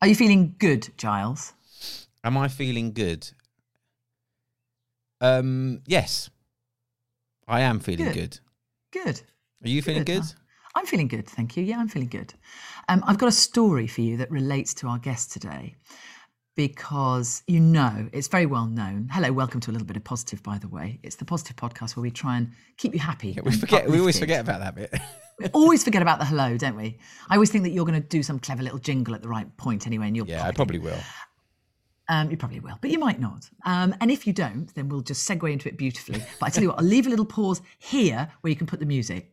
Are you feeling good, Giles? Am I feeling good? Um, yes, I am feeling Good. good. Good. Are you feeling good? Good. I'm feeling good, thank you. Yeah, I'm feeling good. Um, I've got a story for you that relates to our guest today because you know it's very well known. Hello, welcome to a little bit of positive, by the way. It's the positive podcast where we try and keep you happy. We and forget. We always forget about that bit. We always forget about the hello, don't we? I always think that you're going to do some clever little jingle at the right point anyway, and you'll yeah, I in. probably will. Um, you probably will, but you might not. Um, and if you don't, then we'll just segue into it beautifully. But I tell you what, I'll leave a little pause here where you can put the music.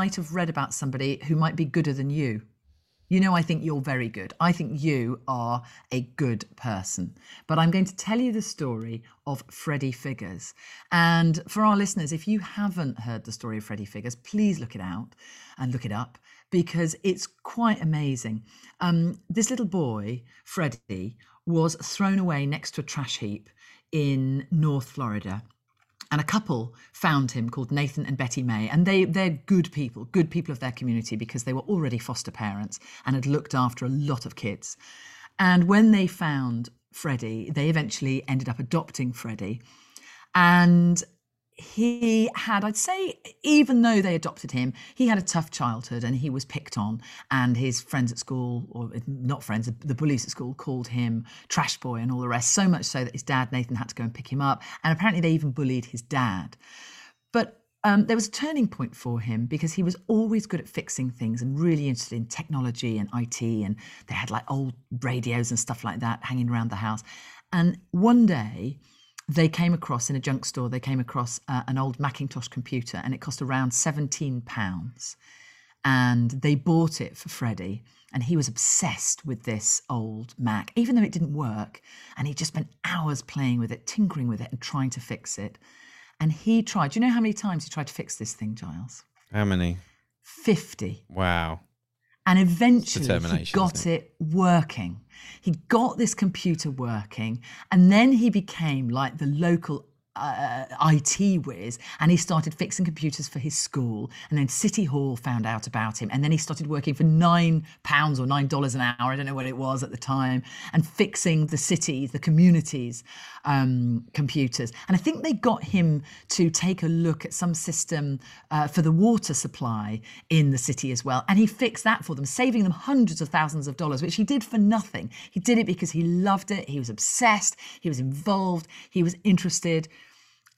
Might have read about somebody who might be gooder than you. You know, I think you're very good. I think you are a good person. But I'm going to tell you the story of Freddie Figgers. And for our listeners, if you haven't heard the story of Freddie Figgers, please look it out and look it up because it's quite amazing. Um, this little boy, Freddie, was thrown away next to a trash heap in North Florida and a couple found him called Nathan and Betty May and they they're good people good people of their community because they were already foster parents and had looked after a lot of kids. And when they found Freddie they eventually ended up adopting Freddie. And he had i'd say even though they adopted him he had a tough childhood and he was picked on and his friends at school or not friends the bullies at school called him trash boy and all the rest so much so that his dad nathan had to go and pick him up and apparently they even bullied his dad but um, there was a turning point for him because he was always good at fixing things and really interested in technology and IT. And they had like old radios and stuff like that hanging around the house. And one day, they came across in a junk store, they came across uh, an old Macintosh computer and it cost around 17 pounds. And they bought it for Freddie. And he was obsessed with this old Mac, even though it didn't work. And he just spent hours playing with it, tinkering with it, and trying to fix it. And he tried. Do you know how many times he tried to fix this thing, Giles? How many? 50. Wow. And eventually he got isn't it working. He got this computer working, and then he became like the local uh, IT whiz, and he started fixing computers for his school. And then City Hall found out about him, and then he started working for nine pounds or nine dollars an hour. I don't know what it was at the time, and fixing the city, the communities' um, computers. And I think they got him to take a look at some system uh, for the water supply in the city as well, and he fixed that for them, saving them hundreds of thousands of dollars, which he did for nothing. He did it because he loved it. He was obsessed. He was involved. He was interested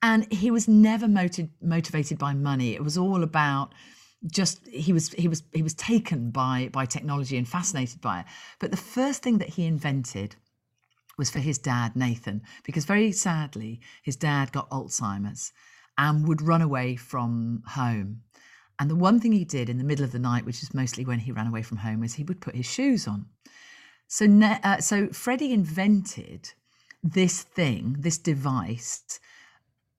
and he was never motiv- motivated by money. It was all about just he was he was he was taken by by technology and fascinated by it. But the first thing that he invented was for his dad nathan because very sadly his dad got alzheimer's and would run away from home. And the one thing he did in the middle of the night which is mostly when he ran away from home is he would put his shoes on. So uh, so freddie invented this thing this device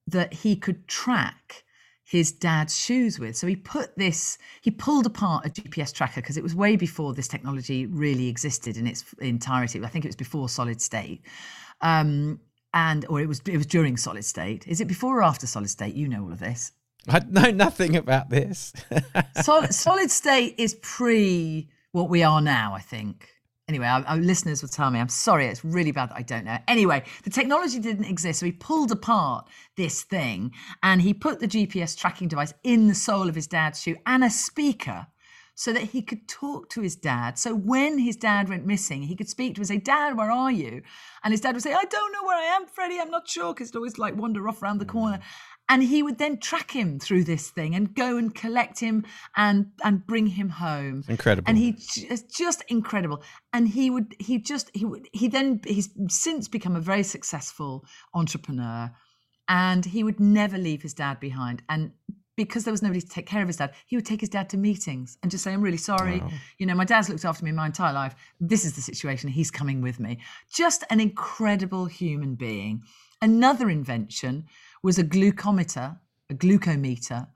that he could track his dad's shoes with. So he put this, he pulled apart a GPS tracker because it was way before this technology really existed in its entirety. I think it was before solid state. Um, and or it was it was during solid state. Is it before or after solid state? You know all of this. I know nothing about this. Solid, solid state is pre what we are now, I think. Anyway, our, our listeners will tell me. I'm sorry, it's really bad that I don't know. Anyway, the technology didn't exist, so he pulled apart this thing and he put the GPS tracking device in the sole of his dad's shoe and a speaker so that he could talk to his dad. So when his dad went missing, he could speak to him and say, Dad, where are you? And his dad would say, I don't know where I am, Freddie. I'm not sure, because he'd always like wander off around the corner. Mm. And he would then track him through this thing and go and collect him and and bring him home. Incredible. And he just incredible. And he would he just he would he then he's since become a very successful entrepreneur and he would never leave his dad behind. And because there was nobody to take care of his dad, he would take his dad to meetings and just say, I'm really sorry. You know, my dad's looked after me my entire life. This is the situation. He's coming with me. Just an incredible human being. Another invention was a glucometer, a glucometer.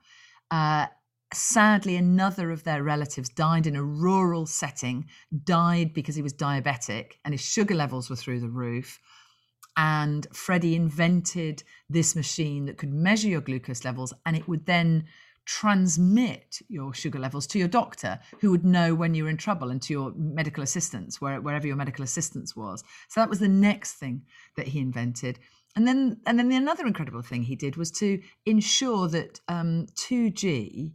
Uh, sadly, another of their relatives died in a rural setting, died because he was diabetic and his sugar levels were through the roof. And Freddie invented this machine that could measure your glucose levels and it would then transmit your sugar levels to your doctor who would know when you were in trouble and to your medical assistants where, wherever your medical assistance was so that was the next thing that he invented and then and then the another incredible thing he did was to ensure that um, 2g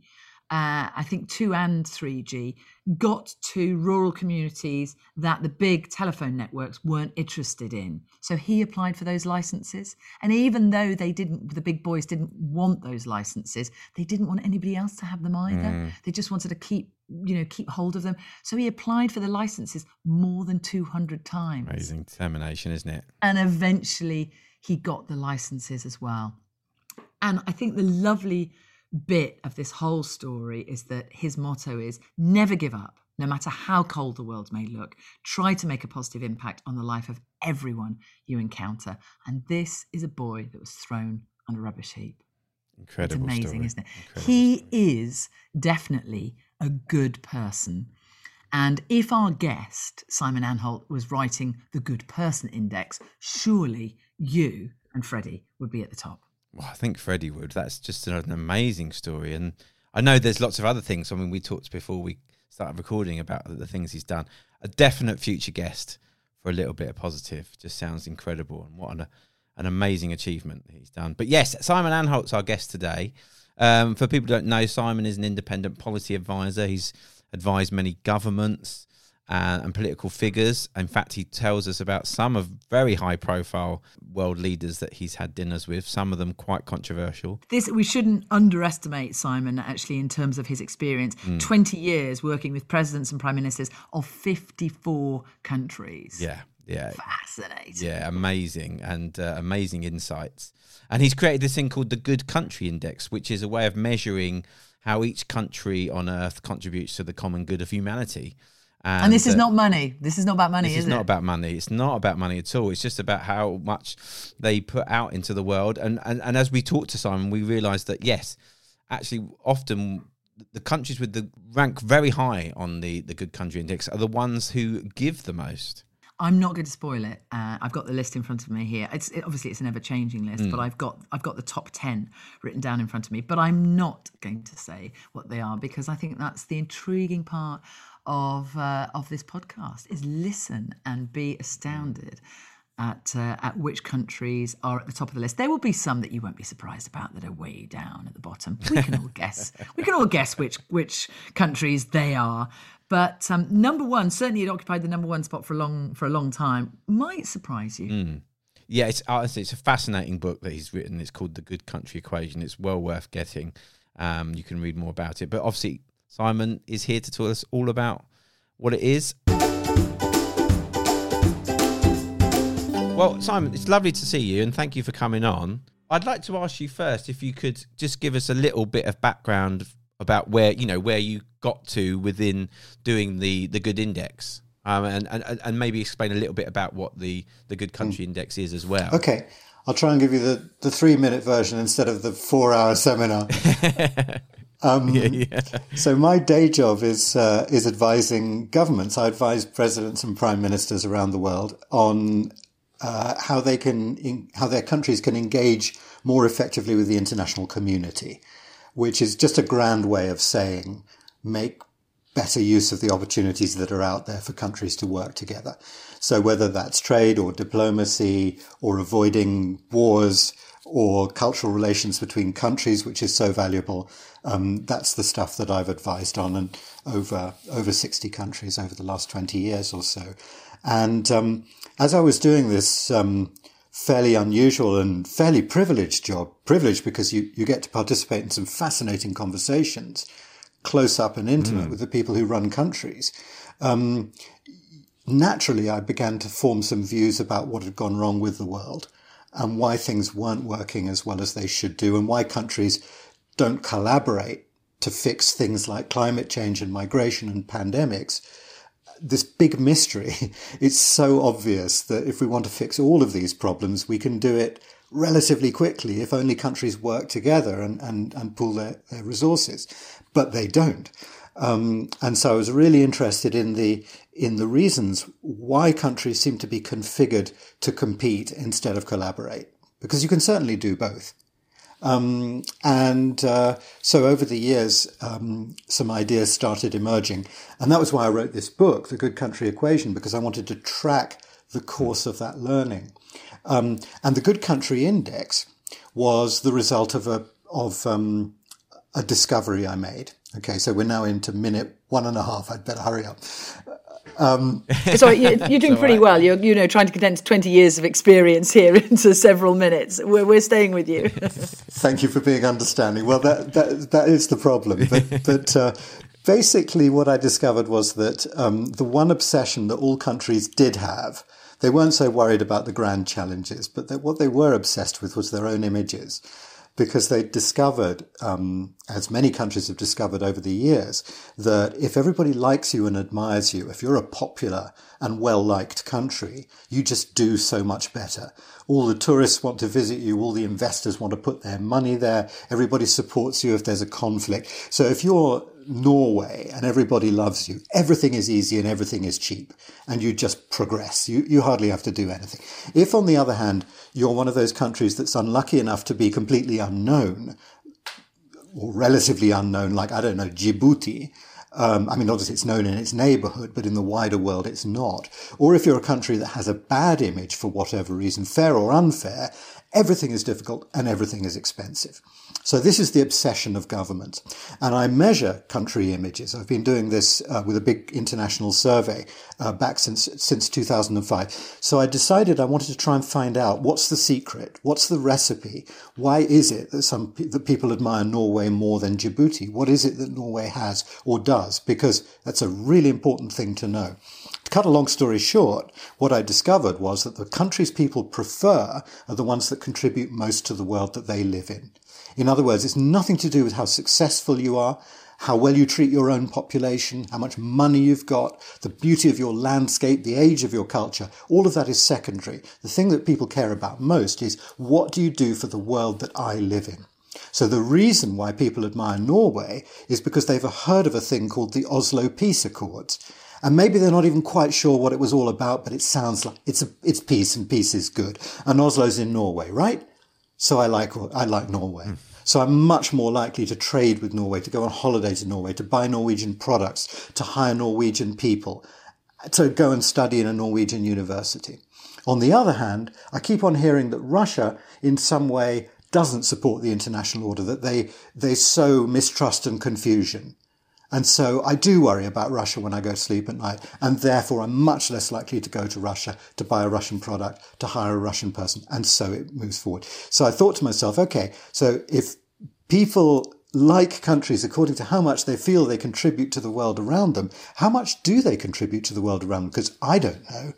uh, I think 2 and 3G, got to rural communities that the big telephone networks weren't interested in. So he applied for those licenses. And even though they didn't, the big boys didn't want those licenses, they didn't want anybody else to have them either. They just wanted to keep, you know, keep hold of them. So he applied for the licenses more than 200 times. Amazing determination, isn't it? And eventually he got the licenses as well. And I think the lovely bit of this whole story is that his motto is never give up, no matter how cold the world may look. Try to make a positive impact on the life of everyone you encounter. And this is a boy that was thrown on a rubbish heap. Incredible. It's amazing, story. isn't it? Incredible he story. is definitely a good person. And if our guest, Simon Anholt, was writing the Good Person Index, surely you and Freddie would be at the top. Well, I think Freddie would. That's just an amazing story, and I know there's lots of other things. I mean, we talked before we started recording about the things he's done. A definite future guest for a little bit of positive. Just sounds incredible, and what an an amazing achievement he's done. But yes, Simon Anholt's our guest today. Um, for people who don't know, Simon is an independent policy advisor. He's advised many governments uh, and political figures. In fact, he tells us about some of very high profile world leaders that he's had dinners with, some of them quite controversial. This we shouldn't underestimate Simon actually in terms of his experience. Mm. 20 years working with presidents and prime ministers of 54 countries. Yeah, yeah. Fascinating. Yeah, amazing and uh, amazing insights. And he's created this thing called the Good Country Index, which is a way of measuring how each country on earth contributes to the common good of humanity. And this is uh, not money. This is not about money, This is, is not it? about money. It's not about money at all. It's just about how much they put out into the world. And and, and as we talked to Simon, we realised that yes, actually, often the countries with the rank very high on the the Good Country Index are the ones who give the most. I'm not going to spoil it. Uh, I've got the list in front of me here. It's it, obviously it's an ever-changing list, Hmm. but I've got I've got the top ten written down in front of me. But I'm not going to say what they are because I think that's the intriguing part of uh, of this podcast: is listen and be astounded at uh, at which countries are at the top of the list. There will be some that you won't be surprised about that are way down at the bottom. We can all guess. We can all guess which which countries they are. But um, number one, certainly it occupied the number one spot for a long for a long time. Might surprise you. Yeah, it's honestly it's a fascinating book that he's written. It's called The Good Country Equation. It's well worth getting. Um, you can read more about it. But obviously, Simon is here to tell us all about what it is. Well, Simon, it's lovely to see you, and thank you for coming on. I'd like to ask you first if you could just give us a little bit of background about where you know where you got to within doing the the Good Index, um, and, and and maybe explain a little bit about what the the Good Country Index is as well. Okay, I'll try and give you the, the three minute version instead of the four hour seminar. Um, Yeah, yeah. So my day job is uh, is advising governments. I advise presidents and prime ministers around the world on uh, how they can in, how their countries can engage more effectively with the international community, which is just a grand way of saying make better use of the opportunities that are out there for countries to work together. So whether that's trade or diplomacy or avoiding wars or cultural relations between countries, which is so valuable, um, that's the stuff that I've advised on and over over 60 countries over the last 20 years or so. And um, as I was doing this um, fairly unusual and fairly privileged job, privileged because you, you get to participate in some fascinating conversations, close up and intimate with the people who run countries. Um, naturally, I began to form some views about what had gone wrong with the world and why things weren't working as well as they should do and why countries don't collaborate to fix things like climate change and migration and pandemics, this big mystery, it's so obvious that if we want to fix all of these problems, we can do it relatively quickly if only countries work together and, and, and pool their, their resources. But they don't. Um, and so I was really interested in the in the reasons why countries seem to be configured to compete instead of collaborate, because you can certainly do both. Um, and uh, so over the years, um, some ideas started emerging. And that was why I wrote this book, The Good Country Equation, because I wanted to track the course of that learning. Um, and the Good Country Index was the result of a, of um, a discovery I made. Okay, so we're now into minute one and a half. I'd better hurry up. Um, Sorry, you're, you're doing pretty right. well. You're, you know, trying to condense 20 years of experience here into several minutes. We're, we're staying with you. Thank you for being understanding. Well, that that, that is the problem. But, but uh, basically, what I discovered was that um, the one obsession that all countries did have, they weren't so worried about the grand challenges, but that what they were obsessed with was their own images because they discovered, um, as many countries have discovered over the years, that if everybody likes you and admires you, if you're a popular and well liked country, you just do so much better. All the tourists want to visit you, all the investors want to put their money there, everybody supports you if there's a conflict. So if you're Norway and everybody loves you. Everything is easy and everything is cheap and you just progress. You, you hardly have to do anything. If on the other hand, you're one of those countries that's unlucky enough to be completely unknown or relatively unknown, like, I don't know, Djibouti, um, I mean, obviously it's known in its neighborhood, but in the wider world it's not. Or if you're a country that has a bad image for whatever reason, fair or unfair, everything is difficult and everything is expensive. So this is the obsession of government. And I measure country images. I've been doing this uh, with a big international survey uh, back since, since 2005. So I decided I wanted to try and find out what's the secret? What's the recipe? Why is it that some that people admire Norway more than Djibouti? What is it that Norway has or does? Because that's a really important thing to know. To cut a long story short, what I discovered was that the countries people prefer are the ones that contribute most to the world that they live in. In other words, it's nothing to do with how successful you are, how well you treat your own population, how much money you've got, the beauty of your landscape, the age of your culture. All of that is secondary. The thing that people care about most is what do you do for the world that I live in? So the reason why people admire Norway is because they've heard of a thing called the Oslo Peace Accords. And maybe they're not even quite sure what it was all about, but it sounds like it's a, it's peace and peace is good. And Oslo's in Norway, right? So I like, I like Norway. Mm. So I'm much more likely to trade with Norway, to go on holiday to Norway, to buy Norwegian products, to hire Norwegian people, to go and study in a Norwegian university. On the other hand, I keep on hearing that Russia in some way doesn't support the international order, that they, they sow mistrust and confusion. And so I do worry about Russia when I go to sleep at night. And therefore, I'm much less likely to go to Russia to buy a Russian product, to hire a Russian person. And so it moves forward. So I thought to myself, okay, so if people like countries according to how much they feel they contribute to the world around them, how much do they contribute to the world around them? Because I don't know.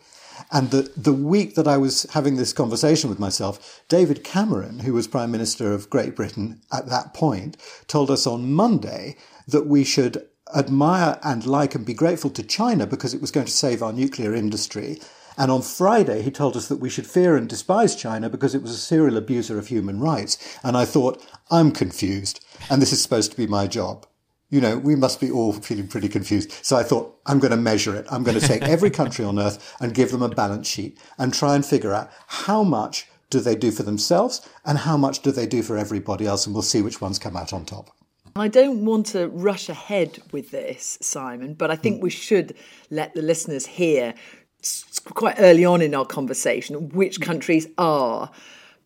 And the, the week that I was having this conversation with myself, David Cameron, who was Prime Minister of Great Britain at that point, told us on Monday that we should admire and like and be grateful to China because it was going to save our nuclear industry. And on Friday, he told us that we should fear and despise China because it was a serial abuser of human rights. And I thought, I'm confused, and this is supposed to be my job. You know, we must be all feeling pretty confused. So I thought, I'm going to measure it. I'm going to take every country on earth and give them a balance sheet and try and figure out how much do they do for themselves and how much do they do for everybody else. And we'll see which ones come out on top. I don't want to rush ahead with this, Simon, but I think hmm. we should let the listeners hear quite early on in our conversation which countries are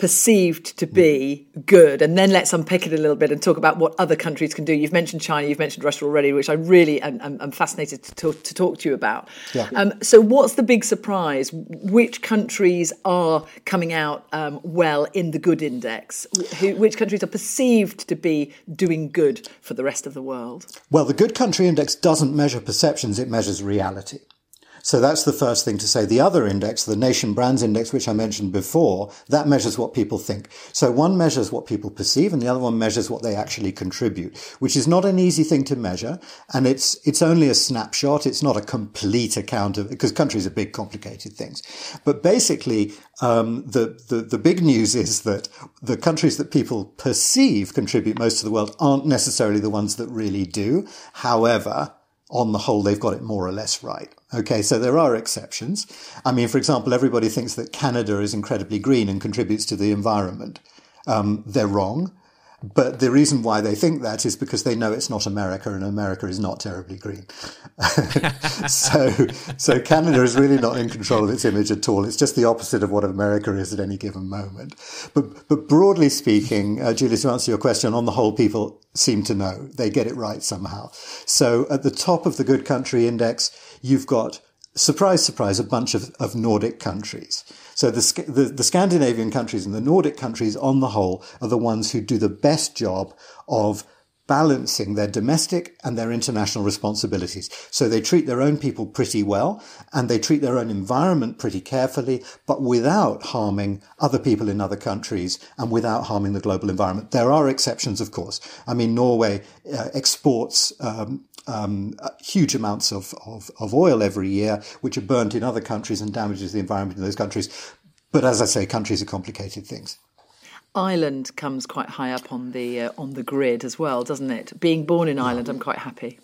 perceived to be good and then let's unpick it a little bit and talk about what other countries can do. You've mentioned china you've mentioned russia already which i really am, am, am fascinated to talk, to talk, to you about. Yeah. um, so what's the big surprise? Which countries are coming out um, well in the good index? Who, which countries are perceived to be doing good for the rest of the world? Well the good country index doesn't measure perceptions it measures reality So that's the first thing to say. The other index, the Nation Brands Index, which I mentioned before, that measures what people think. So one measures what people perceive and the other one measures what they actually contribute, which is not an easy thing to measure. And it's, it's only a snapshot. It's not a complete account of, because countries are big, complicated things. But basically, um, the, the, the big news is that the countries that people perceive contribute most to the world aren't necessarily the ones that really do. However, on the whole, they've got it more or less right. Okay, so there are exceptions. I mean, for example, everybody thinks that Canada is incredibly green and contributes to the environment. Um, they're wrong. But the reason why they think that is because they know it's not America and America is not terribly green. so, so Canada is really not in control of its image at all. It's just the opposite of what America is at any given moment. But, but broadly speaking, uh, Julie, to answer your question, on the whole, people seem to know. They get it right somehow. So at the top of the good country index, you've got surprise, surprise, a bunch of, of Nordic countries. So the, the, the, Scandinavian countries and the Nordic countries on the whole are the ones who do the best job of balancing their domestic and their international responsibilities. So they treat their own people pretty well and they treat their own environment pretty carefully, but without harming other people in other countries and without harming the global environment. There are exceptions, of course. I mean, Norway uh, exports um, um, huge amounts of, of, of, oil every year, which are burnt in other countries and damages the environment in those countries. But as I say, countries are complicated things. Ireland comes quite high up on the uh, on the grid as well, doesn't it? Being born in Ireland, I'm quite happy.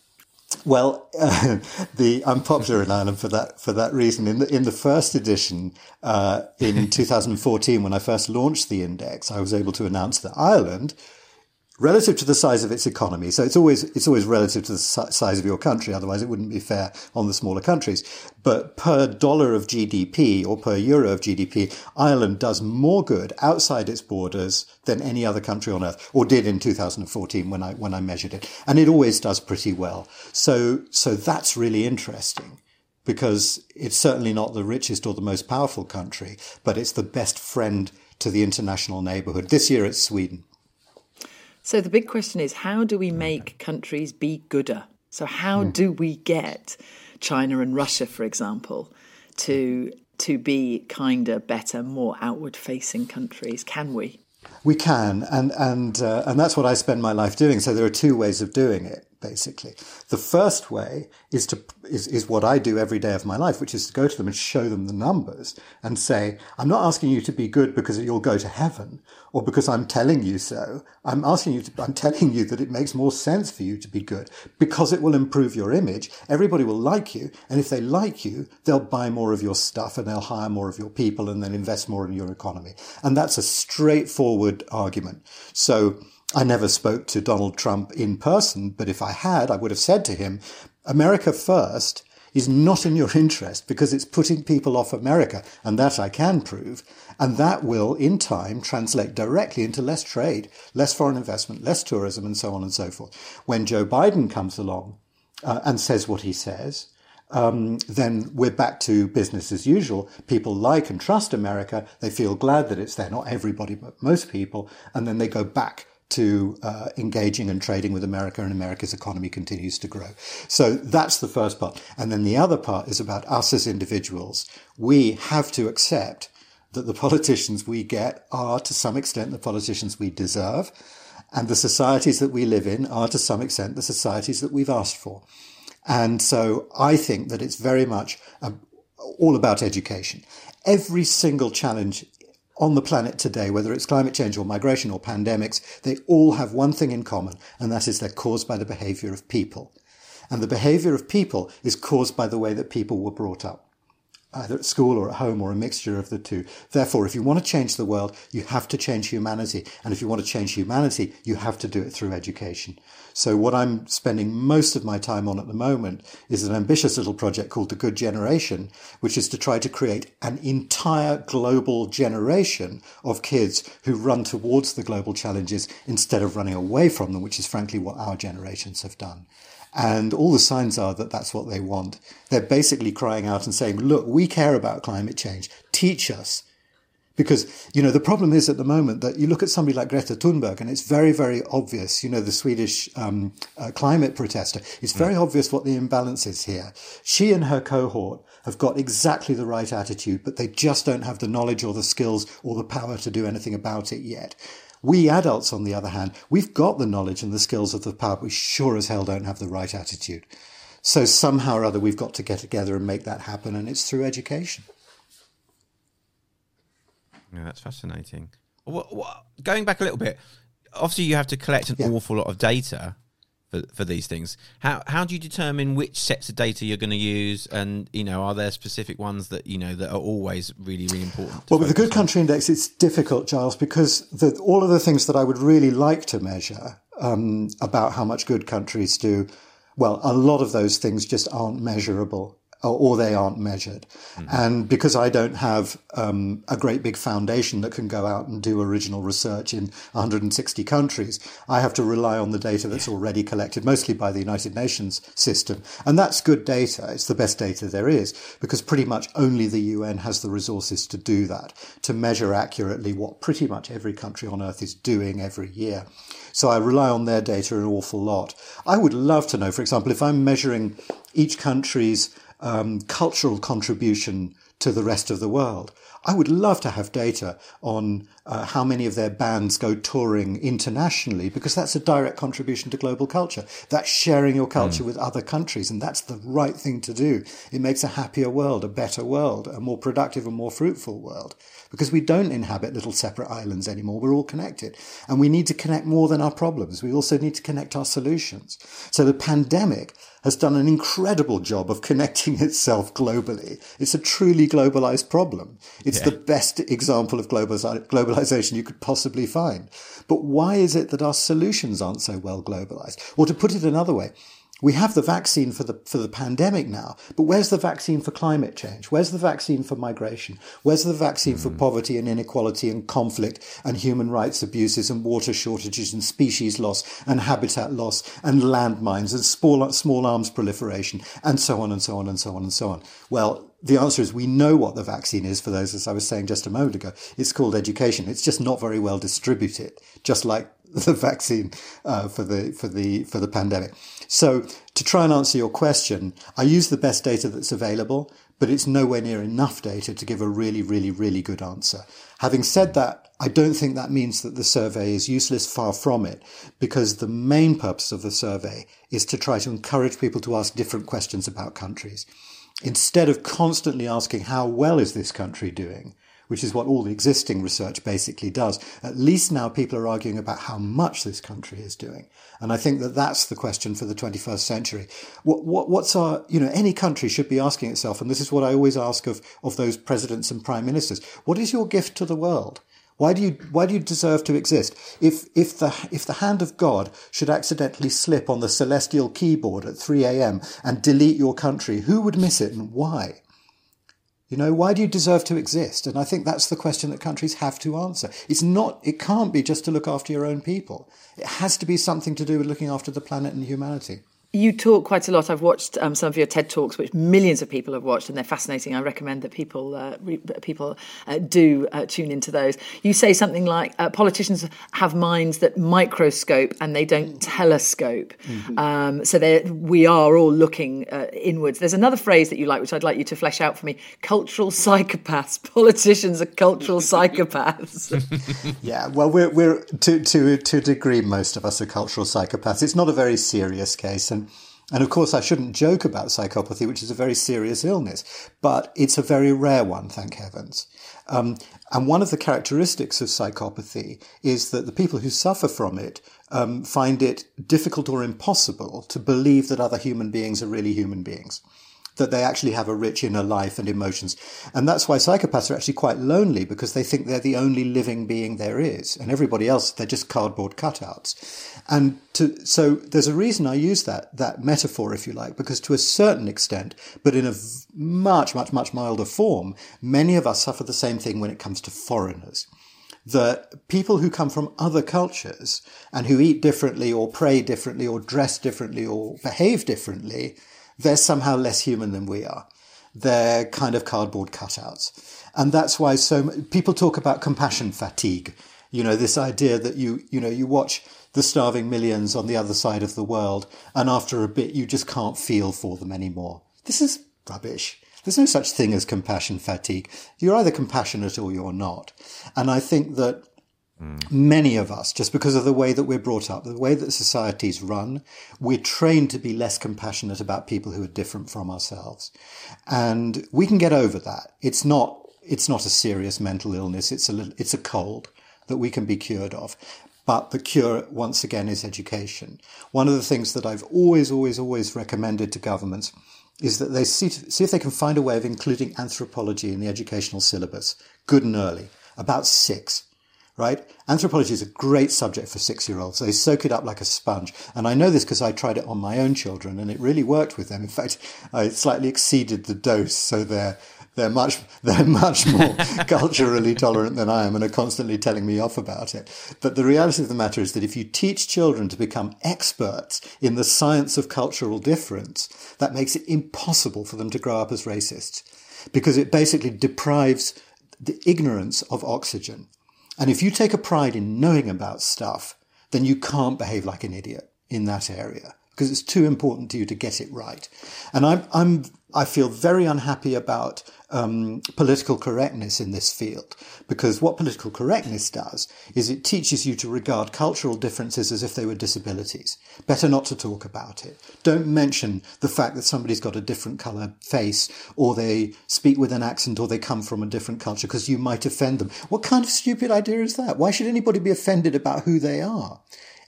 Well, uh, the I'm popular in Ireland for that for that reason. In the in the first edition uh, in 2014, when I first launched the index, I was able to announce that Ireland relative to the size of its economy. So it's always it's always relative to the size of your country. Otherwise, it wouldn't be fair on the smaller countries. But per dollar of GDP or per euro of GDP, Ireland does more good outside its borders than any other country on earth, or did in 2014 when I when I measured it, and it always does pretty well. So so that's really interesting. Because it's certainly not the richest or the most powerful country, but it's the best friend to the international neighborhood. This year it's Sweden. So the big question is how do we make countries be gooder? So how mm. do we get China and Russia, for example, to to be kinder, better, more outward facing countries? Can we? We can, and and uh, and that's what I spend my life doing. So there are two ways of doing it basically. The first way is to is, is what I do every day of my life, which is to go to them and show them the numbers and say, I'm not asking you to be good because you'll go to heaven or because I'm telling you so. I'm asking you to, I'm telling you that it makes more sense for you to be good because it will improve your image. Everybody will like you. And if they like you, they'll buy more of your stuff and they'll hire more of your people and then invest more in your economy. And that's a straightforward argument. So, I never spoke to Donald Trump in person, but if I had, I would have said to him, America first is not in your interest because it's putting people off America. And that I can prove. And that will, in time, translate directly into less trade, less foreign investment, less tourism, and so on and so forth. When Joe Biden comes along uh, and says what he says, um, then we're back to business as usual. People like and trust America. They feel glad that it's there. Not everybody, but most people. And then they go back to uh, engaging and trading with America, and America's economy continues to grow. So that's the first part. And then the other part is about us as individuals. We have to accept that the politicians we get are to some extent the politicians we deserve, and the societies that we live in are to some extent the societies that we've asked for. And so I think that it's very much uh, all about education. Every single challenge on the planet today, whether it's climate change or migration or pandemics, they all have one thing in common, and that is they're caused by the behavior of people. And the behavior of people is caused by the way that people were brought up either at school or at home or a mixture of the two. Therefore, if you want to change the world, you have to change humanity. And if you want to change humanity, you have to do it through education. So what I'm spending most of my time on at the moment is an ambitious little project called The Good Generation, which is to try to create an entire global generation of kids who run towards the global challenges instead of running away from them, which is frankly what our generations have done. And all the signs are that that's what they want. They're basically crying out and saying, look, we care about climate change. Teach us. Because, you know, the problem is at the moment that you look at somebody like Greta Thunberg and it's very, very obvious, you know, the Swedish um, uh, climate protester, it's very mm. obvious what the imbalance is here. She and her cohort have got exactly the right attitude, but they just don't have the knowledge or the skills or the power to do anything about it yet. We adults, on the other hand, we've got the knowledge and the skills of the power, but we sure as hell don't have the right attitude. So somehow or other, we've got to get together and make that happen, and it's through education. Yeah, that's fascinating. What, what, going back a little bit, obviously you have to collect an Yeah. awful lot of data for, for these things. How how do you determine which sets of data you're going to use, and you know, are there specific ones that you know that are always really really important? Well, with the Good on? Country Index, it's difficult, Giles, because the, all of the things that I would really like to measure um, about how much good countries do, well, a lot of those things just aren't measurable. Or, or they aren't measured. And because I don't have um, a great big foundation that can go out and do original research in 160 countries, I have to rely on the data that's already collected, mostly by the United Nations system. And that's good data. It's the best data there is because pretty much only the UN has the resources to do that, to measure accurately what pretty much every country on earth is doing every year. So I rely on their data an awful lot. I would love to know, for example, if I'm measuring each country's um, cultural contribution to the rest of the world. I would love to have data on uh, how many of their bands go touring internationally because that's a direct contribution to global culture. That's sharing your culture with other countries, and that's the right thing to do. It makes a happier world, a better world, a more productive and more fruitful world because we don't inhabit little separate islands anymore. We're all connected, and we need to connect more than our problems. We also need to connect our solutions. So the pandemic has done an incredible job of connecting itself globally. It's a truly globalized problem. It's the best example of globalization you could possibly find. But why is it that our solutions aren't so well globalized? Or to put it another way, we have the vaccine for the for the pandemic now, but where's the vaccine for climate change? Where's the vaccine for migration? Where's the vaccine for hmm. poverty and inequality and conflict and human rights abuses and water shortages and species loss and habitat loss and landmines and small small arms proliferation and so on and so on and so on and so on? Well, the answer is we know what the vaccine is for those, as I was saying just a moment ago. It's called education. It's just not very well distributed, just like the vaccine uh, for the for the for the pandemic. So to try and answer your question, I use the best data that's available, but it's nowhere near enough data to give a really, really, really good answer. Having said that, I don't think that means that the survey is useless, far from it, because the main purpose of the survey is to try to encourage people to ask different questions about countries. Instead of constantly asking, how well is this country doing? Which is what all the existing research basically does. At least now people are arguing about how much this country is doing. And I think that that's the question for the 21st century. What, what, what's our, you know, any country should be asking itself, and this is what I always ask of, of those presidents and prime ministers. What is your gift to the world? Why do you why do you deserve to exist? If if the if the hand of God should accidentally slip on the celestial keyboard at 3 a.m. and delete your country, who would miss it and why? You know, why do you deserve to exist? And I think that's the question that countries have to answer. It's not it can't be just to look after your own people. It has to be something to do with looking after the planet and humanity. You talk quite a lot. I've watched um, some of your TED talks, which millions of people have watched, and they're fascinating. I recommend that people uh, re- people uh, do uh, tune into those. You say something like uh, politicians have minds that microscope and they don't telescope. Um, so we are all looking uh, inwards. There's another phrase that you like, which I'd like you to flesh out for me: cultural psychopaths. Politicians are cultural psychopaths. Yeah, well, we're we're to to to a degree, most of us are cultural psychopaths. It's not a very serious case, and and of course, I shouldn't joke about psychopathy, which is a very serious illness, but it's a very rare one, thank heavens. Um, and one of the characteristics of psychopathy is that the people who suffer from it um, find it difficult or impossible to believe that other human beings are really human beings that they actually have a rich inner life and emotions. And that's why psychopaths are actually quite lonely because they think they're the only living being there is. And everybody else, they're just cardboard cutouts. And to, so there's a reason I use that, that metaphor, if you like, because to a certain extent, but in a much, much, much milder form, many of us suffer the same thing when it comes to foreigners that people who come from other cultures and who eat differently or pray differently or dress differently or behave differently, they're somehow less human than we are. They're kind of cardboard cutouts. And that's why so m- people talk about compassion fatigue. You know, this idea that you, you know, you watch the starving millions on the other side of the world and after a bit you just can't feel for them anymore. This is rubbish. There's no such thing as compassion fatigue. You're either compassionate or you're not. And I think that Many of us, just because of the way that we're brought up, the way that societies run, we're trained to be less compassionate about people who are different from ourselves. And we can get over that. It's not, it's not a serious mental illness. It's a, little, it's a cold that we can be cured of. But the cure, once again, is education. One of the things that I've always, always, always recommended to governments is that they see, see if they can find a way of including anthropology in the educational syllabus, good and early, about six right? Anthropology is a great subject for six year olds. They soak it up like a sponge. And I know this because I tried it on my own children and it really worked with them. In fact, I slightly exceeded the dose. So they're, they're much, they're much more culturally tolerant than I am and are constantly telling me off about it. But the reality of the matter is that if you teach children to become experts in the science of cultural difference, that makes it impossible for them to grow up as racists because it basically deprives the ignorance of oxygen. And if you take a pride in knowing about stuff, then you can't behave like an idiot in that area because it's too important to you to get it right. And I'm, I'm, I feel very unhappy about um, political correctness in this field because what political correctness does is it teaches you to regard cultural differences as if they were disabilities. Better not to talk about it. Don't mention the fact that somebody's got a different color face or they speak with an accent or they come from a different culture because you might offend them. What kind of stupid idea is that? Why should anybody be offended about who they are?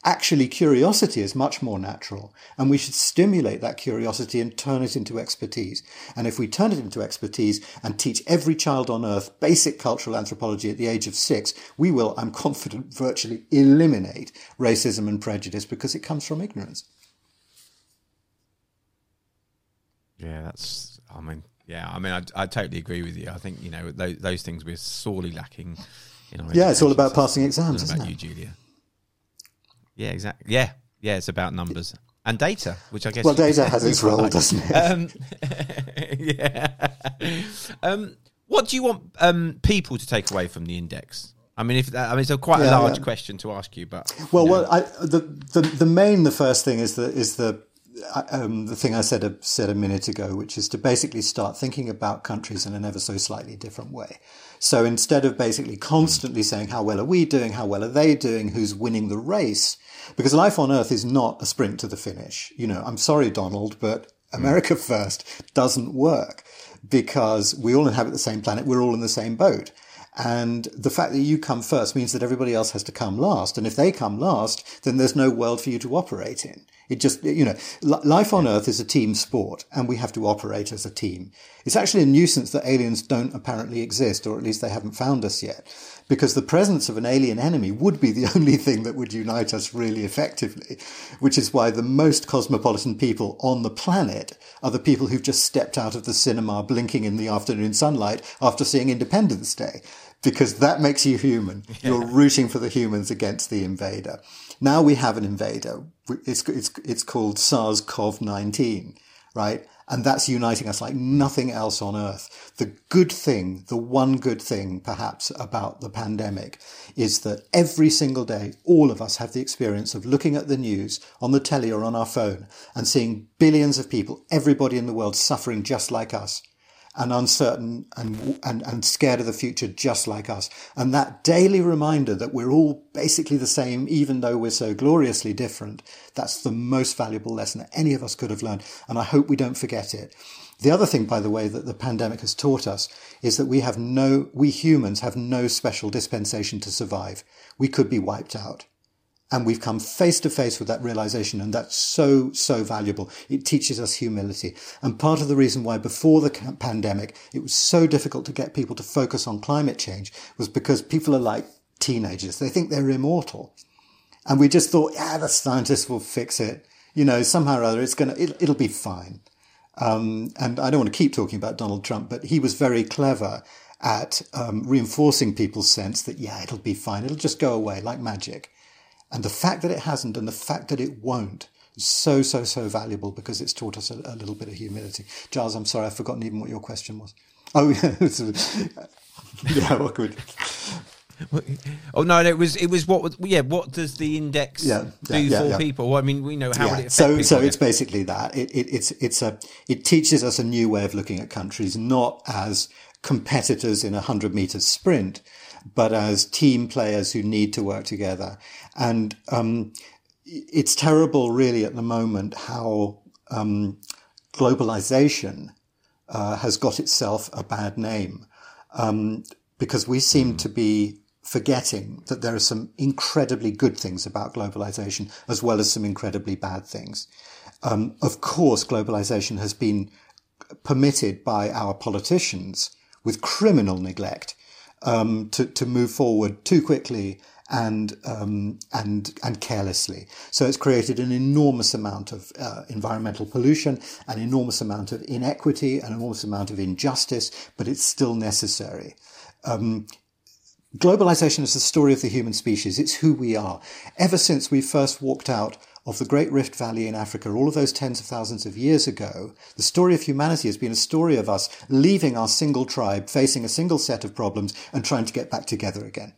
Actually, curiosity is much more natural, and we should stimulate that curiosity and turn it into expertise. And if we turn it into expertise and teach every child on earth basic cultural anthropology at the age of six, we will, I'm confident, virtually eliminate racism and prejudice because it comes from ignorance. Yeah, that's. I mean, yeah, I mean, I, I totally agree with you. I think you know those, those things we're sorely lacking. In our Yeah, it's all about passing exams, It's isn't about it? you, Julia. Yeah, exactly. Yeah, yeah, it's about numbers and data, which I guess. Well, data has its role, like. doesn't it? Um, yeah. Um, what do you want um, people to take away from the index? I mean, if that, I mean, it's a quite a Yeah, large yeah. question to ask you, but Well, you know, well, I, the, the the main, the first thing is the is the um, the thing I said a, said a minute ago, which is to basically start thinking about countries in an ever so slightly different way. So instead of basically constantly saying how well are we doing, how well are they doing, who's winning the race, because life on Earth is not a sprint to the finish. You know, I'm sorry, Donald, but America first doesn't work because we all inhabit the same planet. We're all in the same boat. And the fact that you come first means that everybody else has to come last. And if they come last, then there's no world for you to operate in. It just, you know, life on Earth is a team sport and we have to operate as a team. It's actually a nuisance that aliens don't apparently exist, or at least they haven't found us yet. Because the presence of an alien enemy would be the only thing that would unite us really effectively, which is why the most cosmopolitan people on the planet are the people who've just stepped out of the cinema blinking in the afternoon sunlight after seeing Independence Day because that makes you human. You're rooting for the humans against the invader. Now we have an invader. It's, it's, it's called SARS-CoV-19, right? And that's uniting us like nothing else on earth. The good thing, the one good thing perhaps about the pandemic is that every single day, all of us have the experience of looking at the news on the telly or on our phone and seeing billions of people, everybody in the world suffering just like us and uncertain and, and, and scared of the future just like us. And that daily reminder that we're all basically the same, even though we're so gloriously different, that's the most valuable lesson that any of us could have learned. And I hope we don't forget it. The other thing, by the way, that the pandemic has taught us is that we have no, we humans have no special dispensation to survive. We could be wiped out. And we've come face to face with that realization. And that's so, so valuable. It teaches us humility. And part of the reason why before the pandemic, it was so difficult to get people to focus on climate change was because people are like teenagers. They think they're immortal. And we just thought, yeah, the scientists will fix it. You know, somehow or other, it's going to, it, it'll be fine. Um, and I don't want to keep talking about Donald Trump, but he was very clever at um, reinforcing people's sense that, yeah, it'll be fine. It'll just go away like magic. And the fact that it hasn't and the fact that it won't is so, so, so valuable because it's taught us a, a little bit of humility. Giles, I'm sorry, I've forgotten even what your question was. Oh, yeah. yeah, awkward. oh no, it was it was what yeah. What does the index Yeah, do yeah, for people? I mean, we know how it so people? so it's basically that it, it it's it's a it teaches us a new way of looking at countries not as competitors in a hundred meter sprint but as team players who need to work together and um, it's terrible really at the moment how um, globalization uh, has got itself a bad name um, because we seem to be forgetting that there are some incredibly good things about globalization as well as some incredibly bad things. Um, of course, globalization has been permitted by our politicians with criminal neglect um, to, to move forward too quickly and um, and and carelessly. So it's created an enormous amount of uh, environmental pollution, an enormous amount of inequity, an enormous amount of injustice, but it's still necessary. Um, globalization is the story of the human species. It's who we are. Ever since we first walked out of the Great Rift Valley in Africa, all of those tens of thousands of years ago, the story of humanity has been a story of us leaving our single tribe, facing a single set of problems, and trying to get back together again.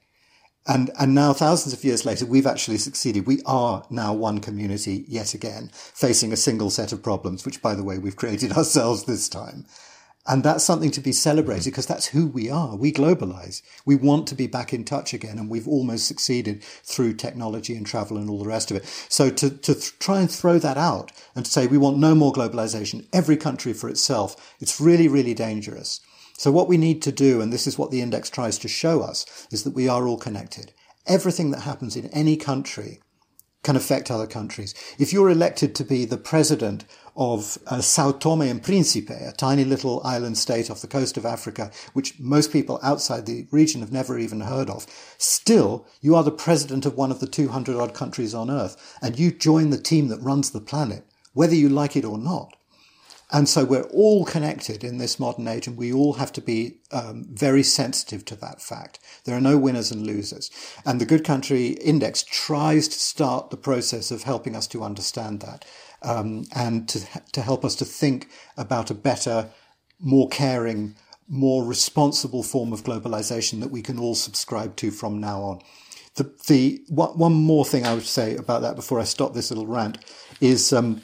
And, and now thousands of years later, we've actually succeeded. We are now one community yet again, facing a single set of problems, which by the way, we've created ourselves this time. And that's something to be celebrated mm-hmm. because that's who we are. We globalize. We want to be back in touch again. And we've almost succeeded through technology and travel and all the rest of it. So to, to th- try and throw that out and to say we want no more globalization, every country for itself, it's really, really dangerous. So what we need to do, and this is what the index tries to show us, is that we are all connected. Everything that happens in any country can affect other countries. If you're elected to be the president of uh, Sao Tome and Principe, a tiny little island state off the coast of Africa, which most people outside the region have never even heard of, still you are the president of one of the 200 odd countries on earth, and you join the team that runs the planet, whether you like it or not. And so we're all connected in this modern age, and we all have to be um, very sensitive to that fact. There are no winners and losers. And the Good Country Index tries to start the process of helping us to understand that um, and to, to help us to think about a better, more caring, more responsible form of globalization that we can all subscribe to from now on. The, the one, more thing I would say about that before I stop this little rant is um,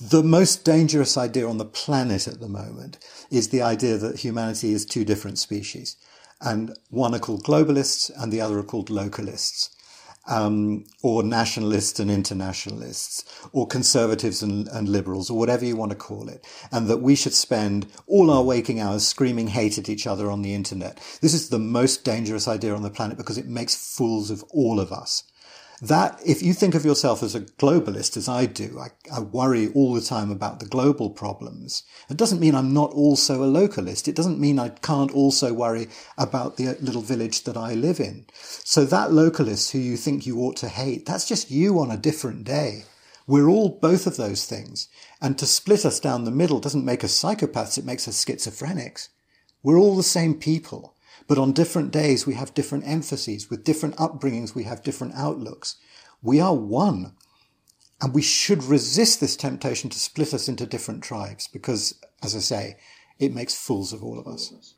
the most dangerous idea on the planet at the moment is the idea that humanity is two different species. And one are called globalists and the other are called localists. Um, or nationalists and internationalists, or conservatives and, and, liberals, or whatever you want to call it, and that we should spend all our waking hours screaming hate at each other on the internet. This is the most dangerous idea on the planet because it makes fools of all of us that if you think of yourself as a globalist, as I do, I, I, worry all the time about the global problems. It doesn't mean I'm not also a localist. It doesn't mean I can't also worry about the little village that I live in. So that localist who you think you ought to hate, that's just you on a different day. We're all both of those things. And to split us down the middle doesn't make us psychopaths. It makes us schizophrenics. We're all the same people. But on different days, we have different emphases. With different upbringings, we have different outlooks. We are one. And we should resist this temptation to split us into different tribes because, as I say, it makes fools of all of us.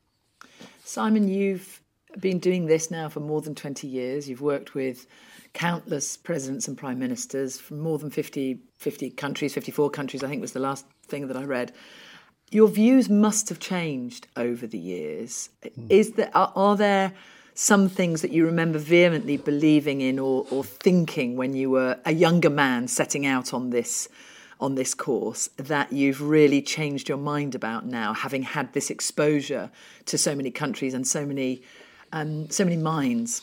Simon, you've been doing this now for more than 20 years. You've worked with countless presidents and prime ministers from more than 50, 50 countries, 54 countries, I think was the last thing that I read. Your views must have changed over the years. Mm. Is there are, are, there some things that you remember vehemently believing in or, or thinking when you were a younger man setting out on this on this course that you've really changed your mind about now, having had this exposure to so many countries and so many um, so many minds?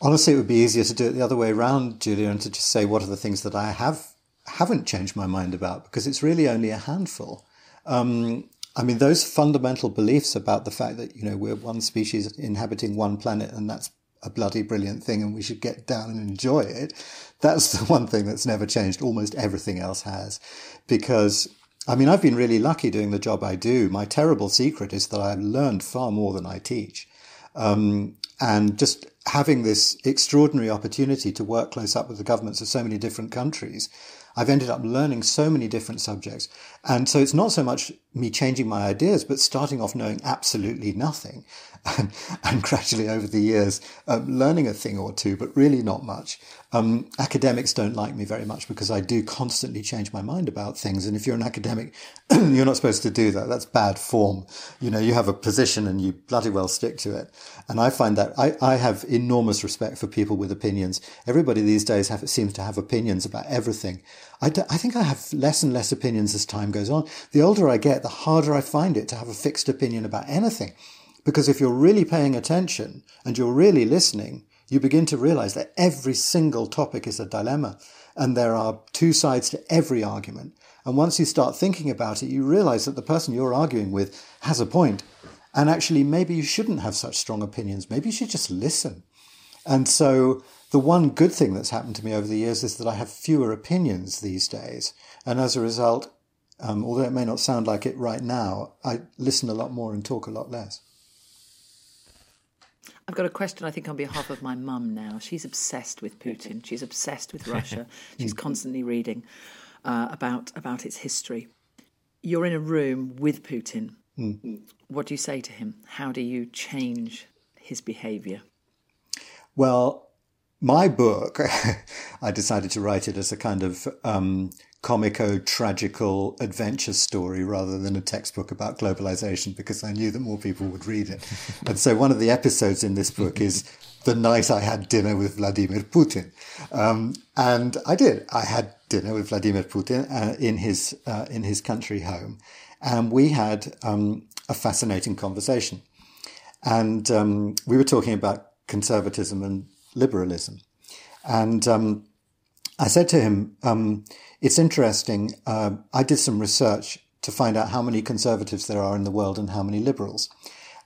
Honestly, it would be easier to do it the other way around, Julia, and to just say what are the things that I have haven't changed my mind about because it's really only a handful. Um, I mean, those fundamental beliefs about the fact that, you know, we're one species inhabiting one planet and that's a bloody brilliant thing and we should get down and enjoy it. That's the one thing that's never changed. Almost everything else has. Because, I mean, I've been really lucky doing the job I do. My terrible secret is that I've learned far more than I teach. Um, and just having this extraordinary opportunity to work close up with the governments of so many different countries, I've ended up learning so many different subjects. And so it's not so much me changing my ideas, but starting off knowing absolutely nothing and, and gradually over the years um, learning a thing or two, but really not much. Um, academics don't like me very much because I do constantly change my mind about things. And if you're an academic, you're not supposed to do that. That's bad form. You know, you have a position and you bloody well stick to it. And I find that I, I have enormous respect for people with opinions. Everybody these days have, seems to have opinions about everything. I, do, I think I have less and less opinions as time goes on. The older I get, the harder I find it to have a fixed opinion about anything. Because if you're really paying attention and you're really listening, you begin to realize that every single topic is a dilemma and there are two sides to every argument. And once you start thinking about it, you realize that the person you're arguing with has a point. And actually, maybe you shouldn't have such strong opinions. Maybe you should just listen. And so, the one good thing that's happened to me over the years is that I have fewer opinions these days. And as a result, um, although it may not sound like it right now, I listen a lot more and talk a lot less. I've got a question, I think, on behalf of my mum now. She's obsessed with Putin. She's obsessed with Russia. She's constantly reading uh, about, about its history. You're in a room with Putin. Mm. What do you say to him? How do you change his behavior? Well, my book, I decided to write it as a kind of um, comico tragical adventure story rather than a textbook about globalization because I knew that more people would read it. and so one of the episodes in this book is the night I had dinner with Vladimir Putin. Um, and I did. I had dinner with Vladimir Putin uh, in his uh, in his country home, and we had um, a fascinating conversation. And um, we were talking about conservatism and liberalism, and um, I said to him, um, it's interesting. Uh, I did some research to find out how many conservatives there are in the world and how many liberals.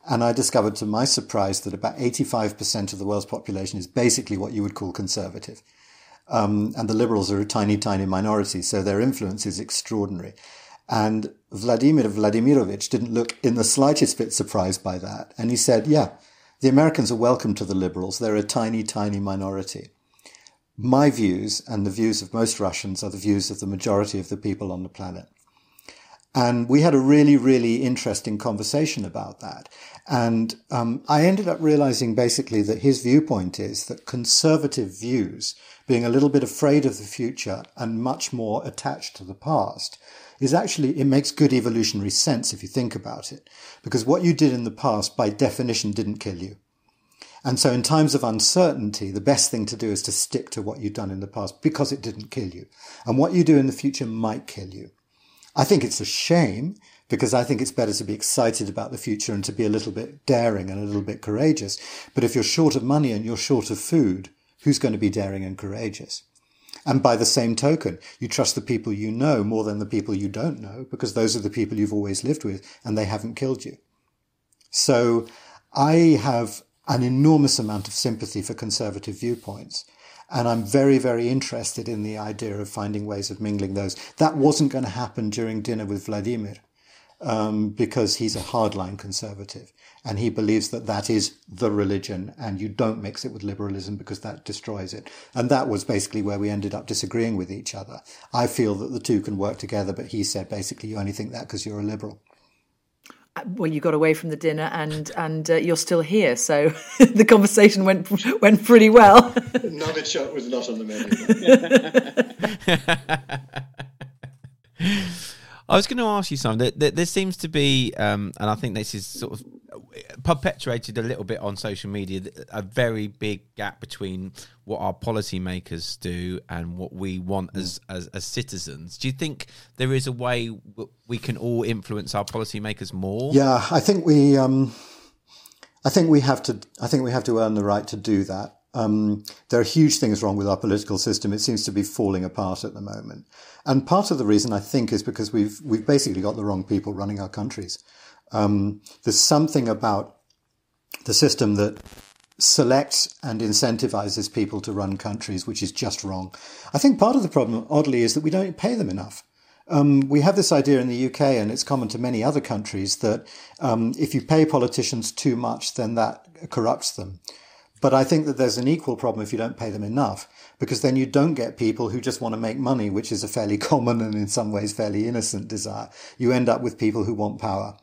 And I discovered to my surprise that about 85% of the world's population is basically what you would call conservative. Um, and the liberals are a tiny, tiny minority, so their influence is extraordinary. And Vladimir Vladimirovich didn't look in the slightest bit surprised by that. And he said, yeah, the Americans are welcome to the liberals. They're a tiny, tiny minority my views and the views of most Russians are the views of the majority of the people on the planet. And we had a really, really interesting conversation about that. And um, I ended up realizing basically that his viewpoint is that conservative views, being a little bit afraid of the future and much more attached to the past, is actually, it makes good evolutionary sense if you think about it. Because what you did in the past, by definition, didn't kill you. And so in times of uncertainty, the best thing to do is to stick to what you've done in the past because it didn't kill you. And what you do in the future might kill you. I think it's a shame because I think it's better to be excited about the future and to be a little bit daring and a little bit courageous. But if you're short of money and you're short of food, who's going to be daring and courageous? And by the same token, you trust the people you know more than the people you don't know because those are the people you've always lived with and they haven't killed you. So I have an enormous amount of sympathy for conservative viewpoints. And I'm very, very interested in the idea of finding ways of mingling those. That wasn't going to happen during dinner with Vladimir um, because he's a hardline conservative and he believes that that is the religion and you don't mix it with liberalism because that destroys it. And that was basically where we ended up disagreeing with each other. I feel that the two can work together, but he said basically you only think that because you're a liberal well, you got away from the dinner and and uh, you're still here, so the conversation went went pretty well. Novichok was not on the menu. I was going to ask you something. There, there seems to be, um, and I think this is sort of perpetuated a little bit on social media, a very big gap between what our policymakers do and what we want as, as, as citizens. Do you think there is a way we can all influence our policymakers more? Yeah, I think we, um, I think we have to. I think we have to earn the right to do that. Um, there are huge things wrong with our political system. It seems to be falling apart at the moment. And part of the reason I think is because we've, we've basically got the wrong people running our countries. Um, there's something about the system that selects and incentivizes people to run countries, which is just wrong. I think part of the problem, oddly, is that we don't pay them enough. Um, we have this idea in the UK, and it's common to many other countries, that um, if you pay politicians too much, then that corrupts them. But I think that there's an equal problem if you don't pay them enough, because then you don't get people who just want to make money, which is a fairly common and in some ways fairly innocent desire. You end up with people who want power.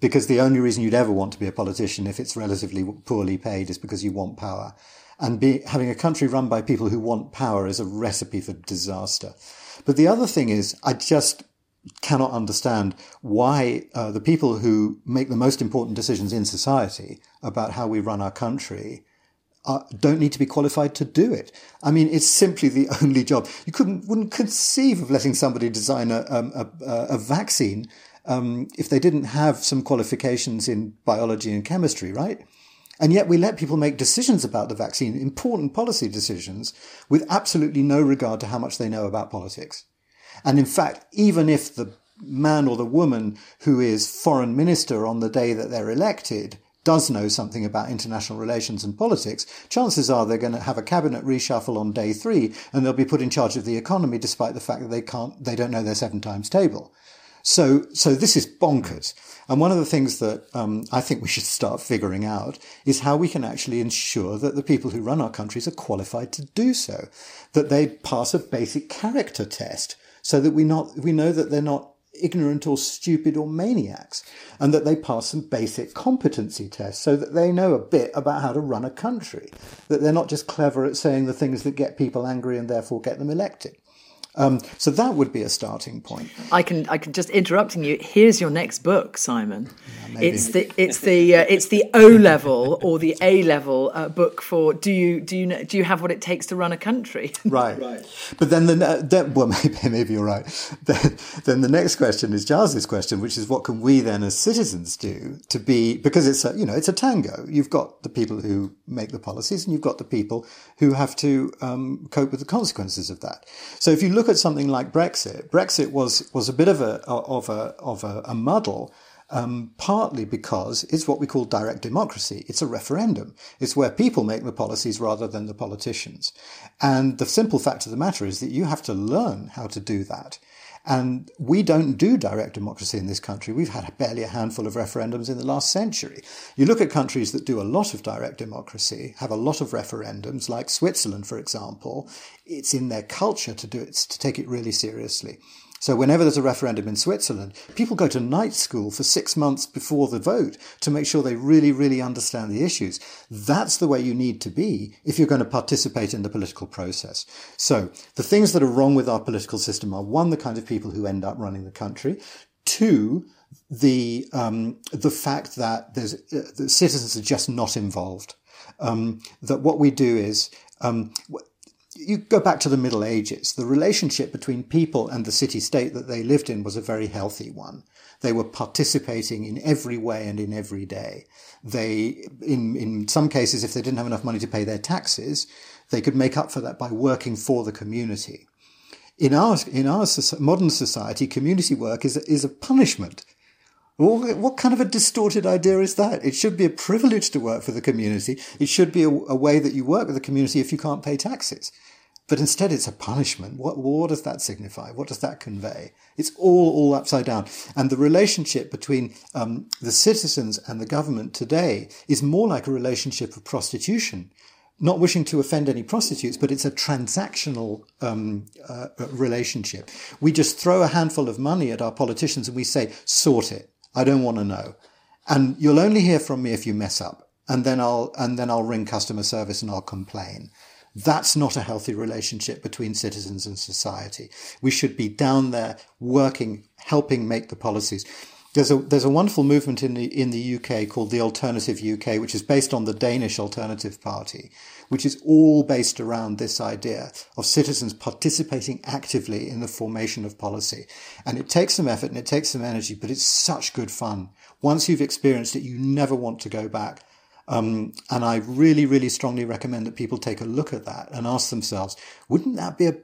Because the only reason you'd ever want to be a politician if it's relatively poorly paid is because you want power. And be, having a country run by people who want power is a recipe for disaster. But the other thing is, I just cannot understand why uh, the people who make the most important decisions in society about how we run our country uh, don't need to be qualified to do it. I mean, it's simply the only job. You couldn't, wouldn't conceive of letting somebody design a, um, a, a vaccine um, if they didn't have some qualifications in biology and chemistry, right? And yet we let people make decisions about the vaccine, important policy decisions, with absolutely no regard to how much they know about politics. And in fact, even if the man or the woman who is foreign minister on the day that they're elected does know something about international relations and politics, chances are they're going to have a cabinet reshuffle on day three and they'll be put in charge of the economy despite the fact that they can't, they don't know their seven times table. So, so this is bonkers. And one of the things that um, I think we should start figuring out is how we can actually ensure that the people who run our countries are qualified to do so, that they pass a basic character test, so that we not we know that they're not ignorant or stupid or maniacs, and that they pass some basic competency tests so that they know a bit about how to run a country, that they're not just clever at saying the things that get people angry and therefore get them elected. Um, so that would be a starting point. I can I can just interrupting you. Here's your next book, Simon. Yeah, it's the it's the uh, it's the O level or the A level uh, book for do you do you know, do you have what it takes to run a country? right, right. But then the then, well maybe maybe you're right. Then, then the next question is Giles's question, which is what can we then as citizens do to be because it's a you know it's a tango. You've got the people who make the policies and you've got the people who have to um, cope with the consequences of that. So if you look look at something like Brexit, Brexit was was a bit of a of a of a, a muddle. Um, partly because it's what we call direct democracy. It's a referendum. It's where people make the policies rather than the politicians. And the simple fact of the matter is that you have to learn how to do that. And we don't do direct democracy in this country. We've had barely a handful of referendums in the last century. You look at countries that do a lot of direct democracy, have a lot of referendums, like Switzerland, for example. It's in their culture to do it, to take it really seriously. So whenever there's a referendum in Switzerland, people go to night school for six months before the vote to make sure they really, really understand the issues. That's the way you need to be if you're going to participate in the political process. So the things that are wrong with our political system are one, the kind of people who end up running the country. Two, the um, the fact that there's uh, the citizens are just not involved. Um, that what we do is um, you go back to the Middle Ages, the relationship between people and the city state that they lived in was a very healthy one. They were participating in every way and in every day. They, in, in some cases, if they didn't have enough money to pay their taxes, they could make up for that by working for the community. In our, in our modern society, community work is, is a punishment. What kind of a distorted idea is that? It should be a privilege to work for the community. It should be a, a, way that you work with the community if you can't pay taxes. But instead, it's a punishment. What, what does that signify? What does that convey? It's all, all upside down. And the relationship between um, the citizens and the government today is more like a relationship of prostitution. Not wishing to offend any prostitutes, but it's a transactional um, uh, relationship. We just throw a handful of money at our politicians and we say, sort it I don't want to know. And you'll only hear from me if you mess up. And then I'll, and then I'll ring customer service and I'll complain. That's not a healthy relationship between citizens and society. We should be down there working, helping make the policies. There's a there's a wonderful movement in the in the UK called the Alternative UK, which is based on the Danish Alternative Party, which is all based around this idea of citizens participating actively in the formation of policy. And it takes some effort and it takes some energy, but it's such good fun. Once you've experienced it, you never want to go back. Um, and I really, really strongly recommend that people take a look at that and ask themselves, wouldn't that be a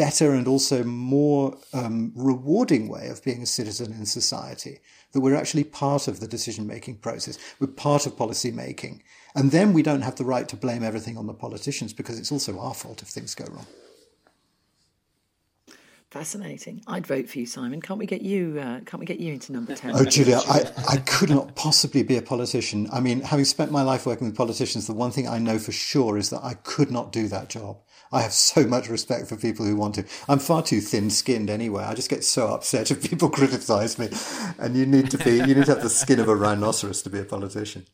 better and also more um, rewarding way of being a citizen in society. That we're actually part of the decision making process. We're part of policy making. And then we don't have the right to blame everything on the politicians because it's also our fault if things go wrong. Fascinating. I'd vote for you, Simon. Can't we get you? Uh, can't we get you into number ten? Oh, Julia, I, I could not possibly be a politician. I mean, having spent my life working with politicians, the one thing I know for sure is that I could not do that job. I have so much respect for people who want to. I'm far too thin-skinned anyway. I just get so upset if people criticise me, and you need to be you need to have the skin of a rhinoceros to be a politician.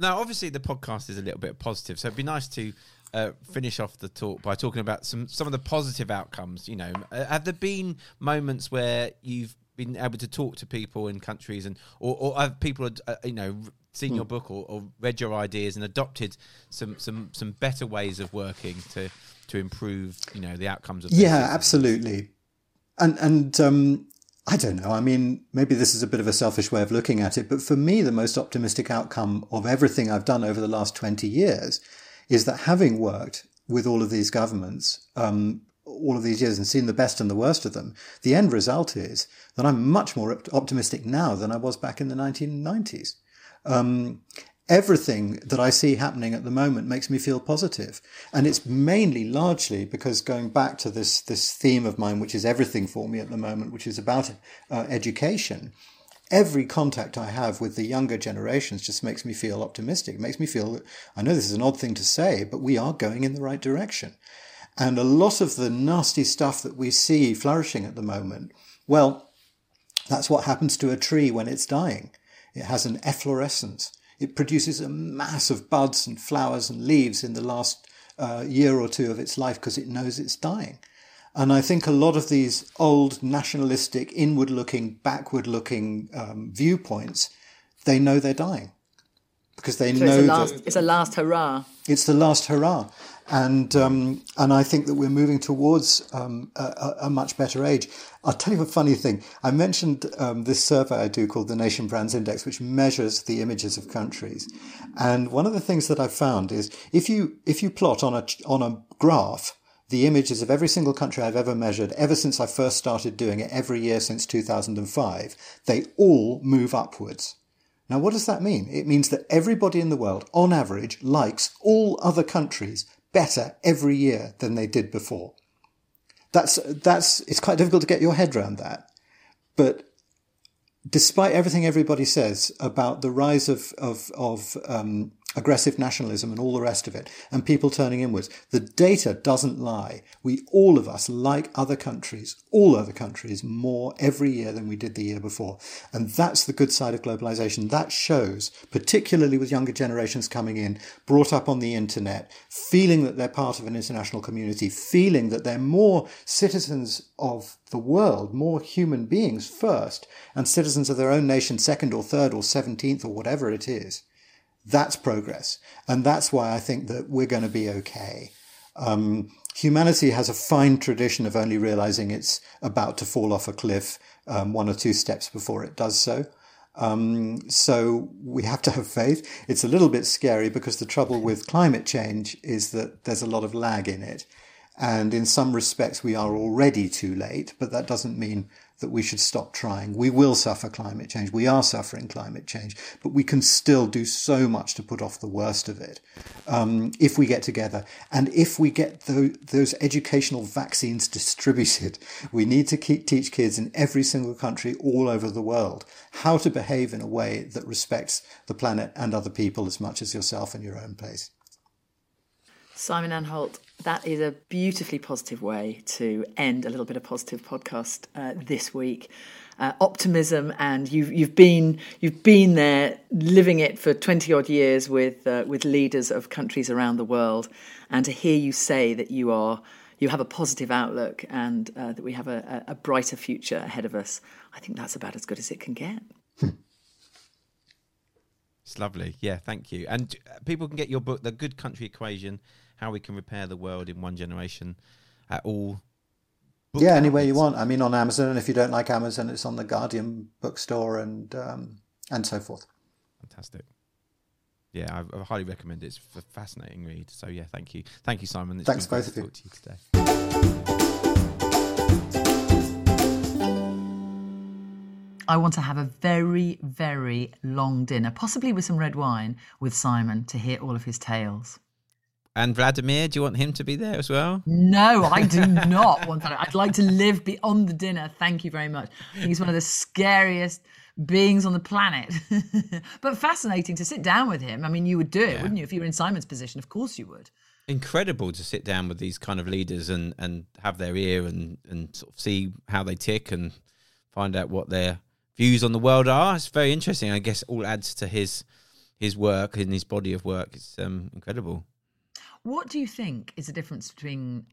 Now, obviously, the podcast is a little bit positive, so it'd be nice to uh, finish off the talk by talking about some some of the positive outcomes. You know, uh, have there been moments where you've been able to talk to people in countries, and or, or have people, uh, you know, seen your book or, or read your ideas and adopted some some some better ways of working to to improve, you know, the outcomes of? Yeah, citizens? absolutely. And and um, I don't know. I mean, maybe this is a bit of a selfish way of looking at it, but for me, the most optimistic outcome of everything I've done over the last twenty years is that having worked with all of these governments um, all of these years and seen the best and the worst of them, the end result is that I'm much more optimistic now than I was back in the 1990s. Um, everything that I see happening at the moment makes me feel positive, and it's mainly largely because going back to this this theme of mine, which is everything for me at the moment, which is about uh, education. Every contact I have with the younger generations just makes me feel optimistic. It makes me feel that I know this is an odd thing to say, but we are going in the right direction. And a lot of the nasty stuff that we see flourishing at the moment, well, that's what happens to a tree when it's dying. It has an efflorescence. It produces a mass of buds and flowers and leaves in the last uh, year or two of its life because it knows it's dying. And I think a lot of these old nationalistic, inward looking, backward looking um, viewpoints, they know they're dying because they So know it's a that last. It's a last hurrah. it's the last hurrah. And um, and I think that we're moving towards um, a, a- a much better age. I'll tell you a funny thing. I mentioned um, this survey I do called the Nation Brands Index, which measures the images of countries. And one of the things that I've found is if you if you plot on a on a graph the images of every single country I've ever measured, ever since I first started doing it, every year since 2005, they all move upwards. Now, what does that mean? It means that everybody in the world, on average, likes all other countries better every year than they did before. That's, that's, it's quite difficult to get your head around that. But despite everything everybody says about the rise of, of, of um, aggressive nationalism and all the rest of it, and people turning inwards, the data doesn't lie. We, all of us, like other countries, all other countries, more every year than we did the year before. And that's the good side of globalization. That shows, particularly with younger generations coming in, brought up on the internet, feeling that they're part of an international community, feeling that they're more citizens of the world, more human beings first, and citizens of their own nation second or third or seventeenth or whatever it is. That's progress. And that's why I think that we're going to be okay. Um, humanity has a fine tradition of only realizing it's about to fall off a cliff um, one or two steps before it does so. Um, so we have to have faith. It's a little bit scary because the trouble with climate change is that there's a lot of lag in it. And in some respects, we are already too late, but that doesn't mean that we should stop trying. We will suffer climate change. We are suffering climate change, but we can still do so much to put off the worst of it um, if we get together. And if we get tho- those educational vaccines distributed, we need to keep, teach kids in every single country all over the world how to behave in a way that respects the planet and other people as much as yourself and your own place. Simon Anholt, that is a beautifully positive way to end a little bit of positive podcast uh, this week. Uh, optimism, and you've you've been you've been there, living it for twenty odd years with uh, with leaders of countries around the world, and to hear you say that you are you have a positive outlook and uh, that we have a, a brighter future ahead of us, I think that's about as good as it can get. It's lovely. Yeah, thank you. And uh, people can get your book, The Good Country Equation How We Can Repair the World in One Generation, at all. book yeah, anywhere you want. I mean, on Amazon, and if you don't like Amazon, it's on the Guardian bookstore and um, and so forth. Fantastic. Yeah, I, I highly recommend it. It's a fascinating read. So, yeah, thank you. Thank you, Simon. It's Thanks, been great both to of you. talk to you today. I want to have a very, very long dinner, possibly with some red wine, with Simon to hear all of his tales. And Vladimir, do you want him to be there as well? No, I do not want that. I'd like to live beyond the dinner. Thank you very much. He's one of the scariest beings on the planet. but fascinating to sit down with him. I mean, you would do it, Yeah. wouldn't you? If you were in Simon's position, of course you would. Incredible to sit down with these kind of leaders and, and have their ear and, and sort of see how they tick and find out what their views on the world are. It's very interesting. I guess all adds to his his work and his body of work. It's um, incredible. What do you think is the difference between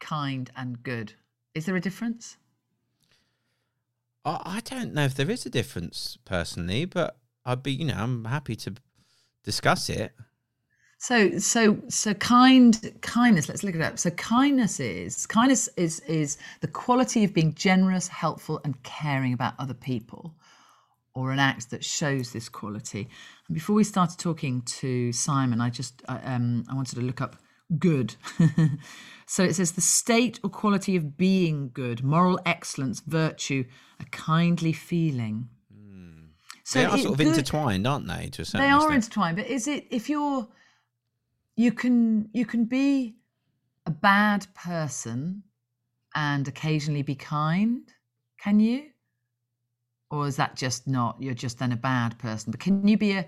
kind and good? Is there a difference? I, I don't know if there is a difference personally, but I'd be, you know, I'm happy to discuss it. So so so kind kindness. Let's look it up. So kindness is kindness is is the quality of being generous, helpful, and caring about other people, or an act that shows this quality. And before we started talking to Simon, I just I, um I wanted to look up good. so it says the state or quality of being good, moral excellence, virtue, a kindly feeling. So they are it- sort of good- intertwined, aren't they? To a certain they are intertwined but is it if you're you can you can be a bad person and occasionally be kind can you or is that just not you're just then a bad person but can you be a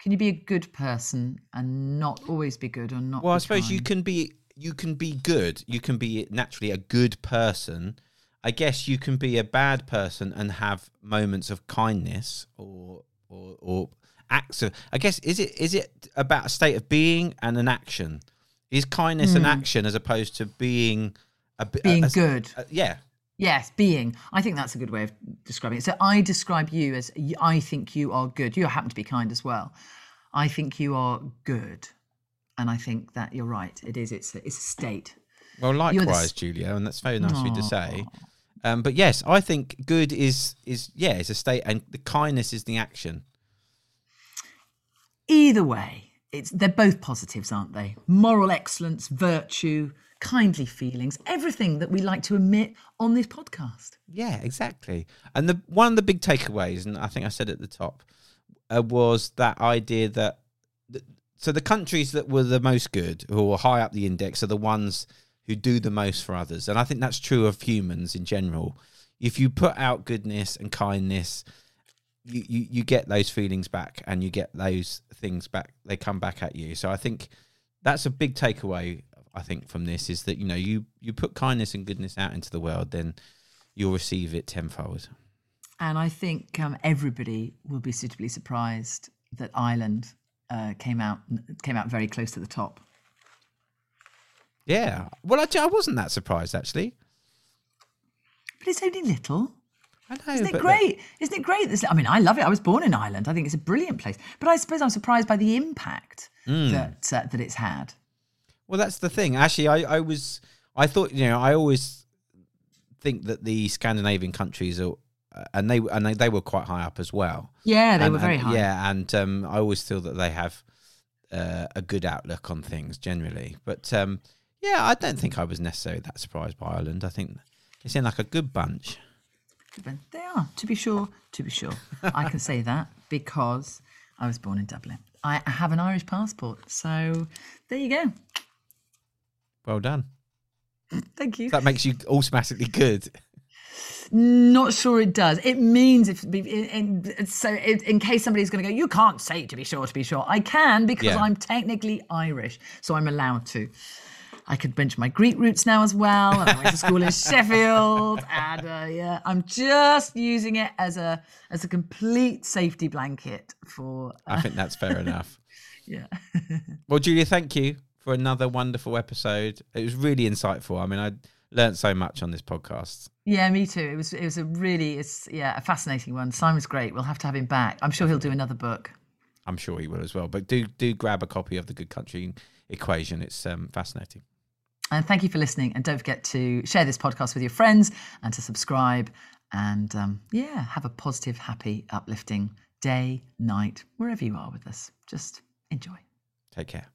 can you be a good person and not always be good or not Well, I suppose you can be you can be good. You can be naturally a good person. I guess you can be a bad person and have moments of kindness or or or acts of. I guess is it is it about a state of being and an action? Is kindness an action as opposed to being a Hmm. being a- a- good a- yeah, Yes, being. I think that's a good way of describing it. So I describe you as I think you are good. You happen to be kind as well. I think you are good, and I think that you're right. It is. It's a, it's a state. Well, You're the likewise, Julia, and that's very nice of you to say. Um, but yes, I think good is is yeah, it's a state, and the kindness is the action. Either way, it's they're both positives, aren't they? Moral excellence, virtue, kindly feelings, everything that we like to emit on this podcast. Yeah, exactly. And the one of the big takeaways, and I think I said at the top, uh, was that idea that th- so the countries that were the most good, who are high up the index, are the ones who do the most for others, and I think that's true of humans in general. If you put out goodness and kindness, you, you, you get those feelings back, and you get those things back. They come back at you. So I think that's a big takeaway. I think from this is that you know you you put kindness and goodness out into the world, then you'll receive it tenfold. And I think um, everybody will be suitably surprised that Ireland uh, came out came out very close to the top. Yeah. Well, I, I wasn't that surprised actually. But it's only little. I know. Isn't it great? Isn't it great? This, I mean, I love it. I was born in Ireland. I think it's a brilliant place. But I suppose I'm surprised by the impact Hmm. that uh, that it's had. Well, that's the thing. Actually, I, I was, I thought, you know, I always think that the Scandinavian countries are, uh, and they and they, they were quite high up as well. Yeah, they And- were very and- high. Yeah, and um, I always feel that they have uh, a good outlook on things generally. But um, yeah, I don't think I was necessarily that surprised by Ireland. I think they seem like a good bunch. They are, to be sure. To be sure, I can say that because I was born in Dublin. I I have an Irish passport, so there you go. Well done. Thank you. That makes you automatically good. Not sure it does. It means if in, in, so in, in case somebody's going to go, you can't say to be sure to be sure. I can because Yeah. I'm technically Irish, so I'm allowed to. I could mention my Greek roots now as well. and I went to school in Sheffield, and uh, yeah, I'm just using it as a as a complete safety blanket for uh, I think that's fair enough. yeah. Well, Julia, thank you for another wonderful episode. It was really insightful. I mean, I learned so much on this podcast. Yeah, me too. It was it was a really it's yeah a fascinating one. Simon's great. We'll have to have him back. I'm sure he'll do another book. I'm sure he will as well. But do do grab a copy of the Good Country Equation. It's um, fascinating. And thank you for listening. And don't forget to share this podcast with your friends and to subscribe. And um, yeah, have a positive, happy, uplifting day, night, wherever you are with us. Just enjoy. Take care.